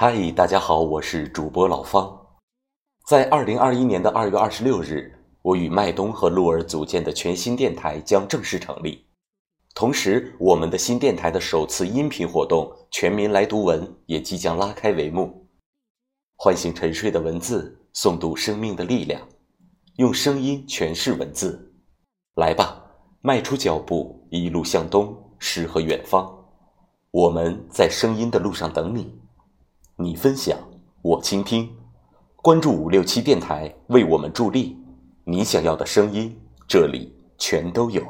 嗨，大家好，我是主播老方。在二零二一年的二月二十六日，我与麦冬和鹿儿组建的全新电台将正式成立。同时，我们的新电台的首次音频活动“全民来读文”也即将拉开帷幕。唤醒沉睡的文字，诵读生命的力量，用声音诠释文字。来吧，迈出脚步，一路向东，诗和远方。我们在声音的路上等你。你分享，我倾听。关注五六七电台，为我们助力。你想要的声音，这里全都有。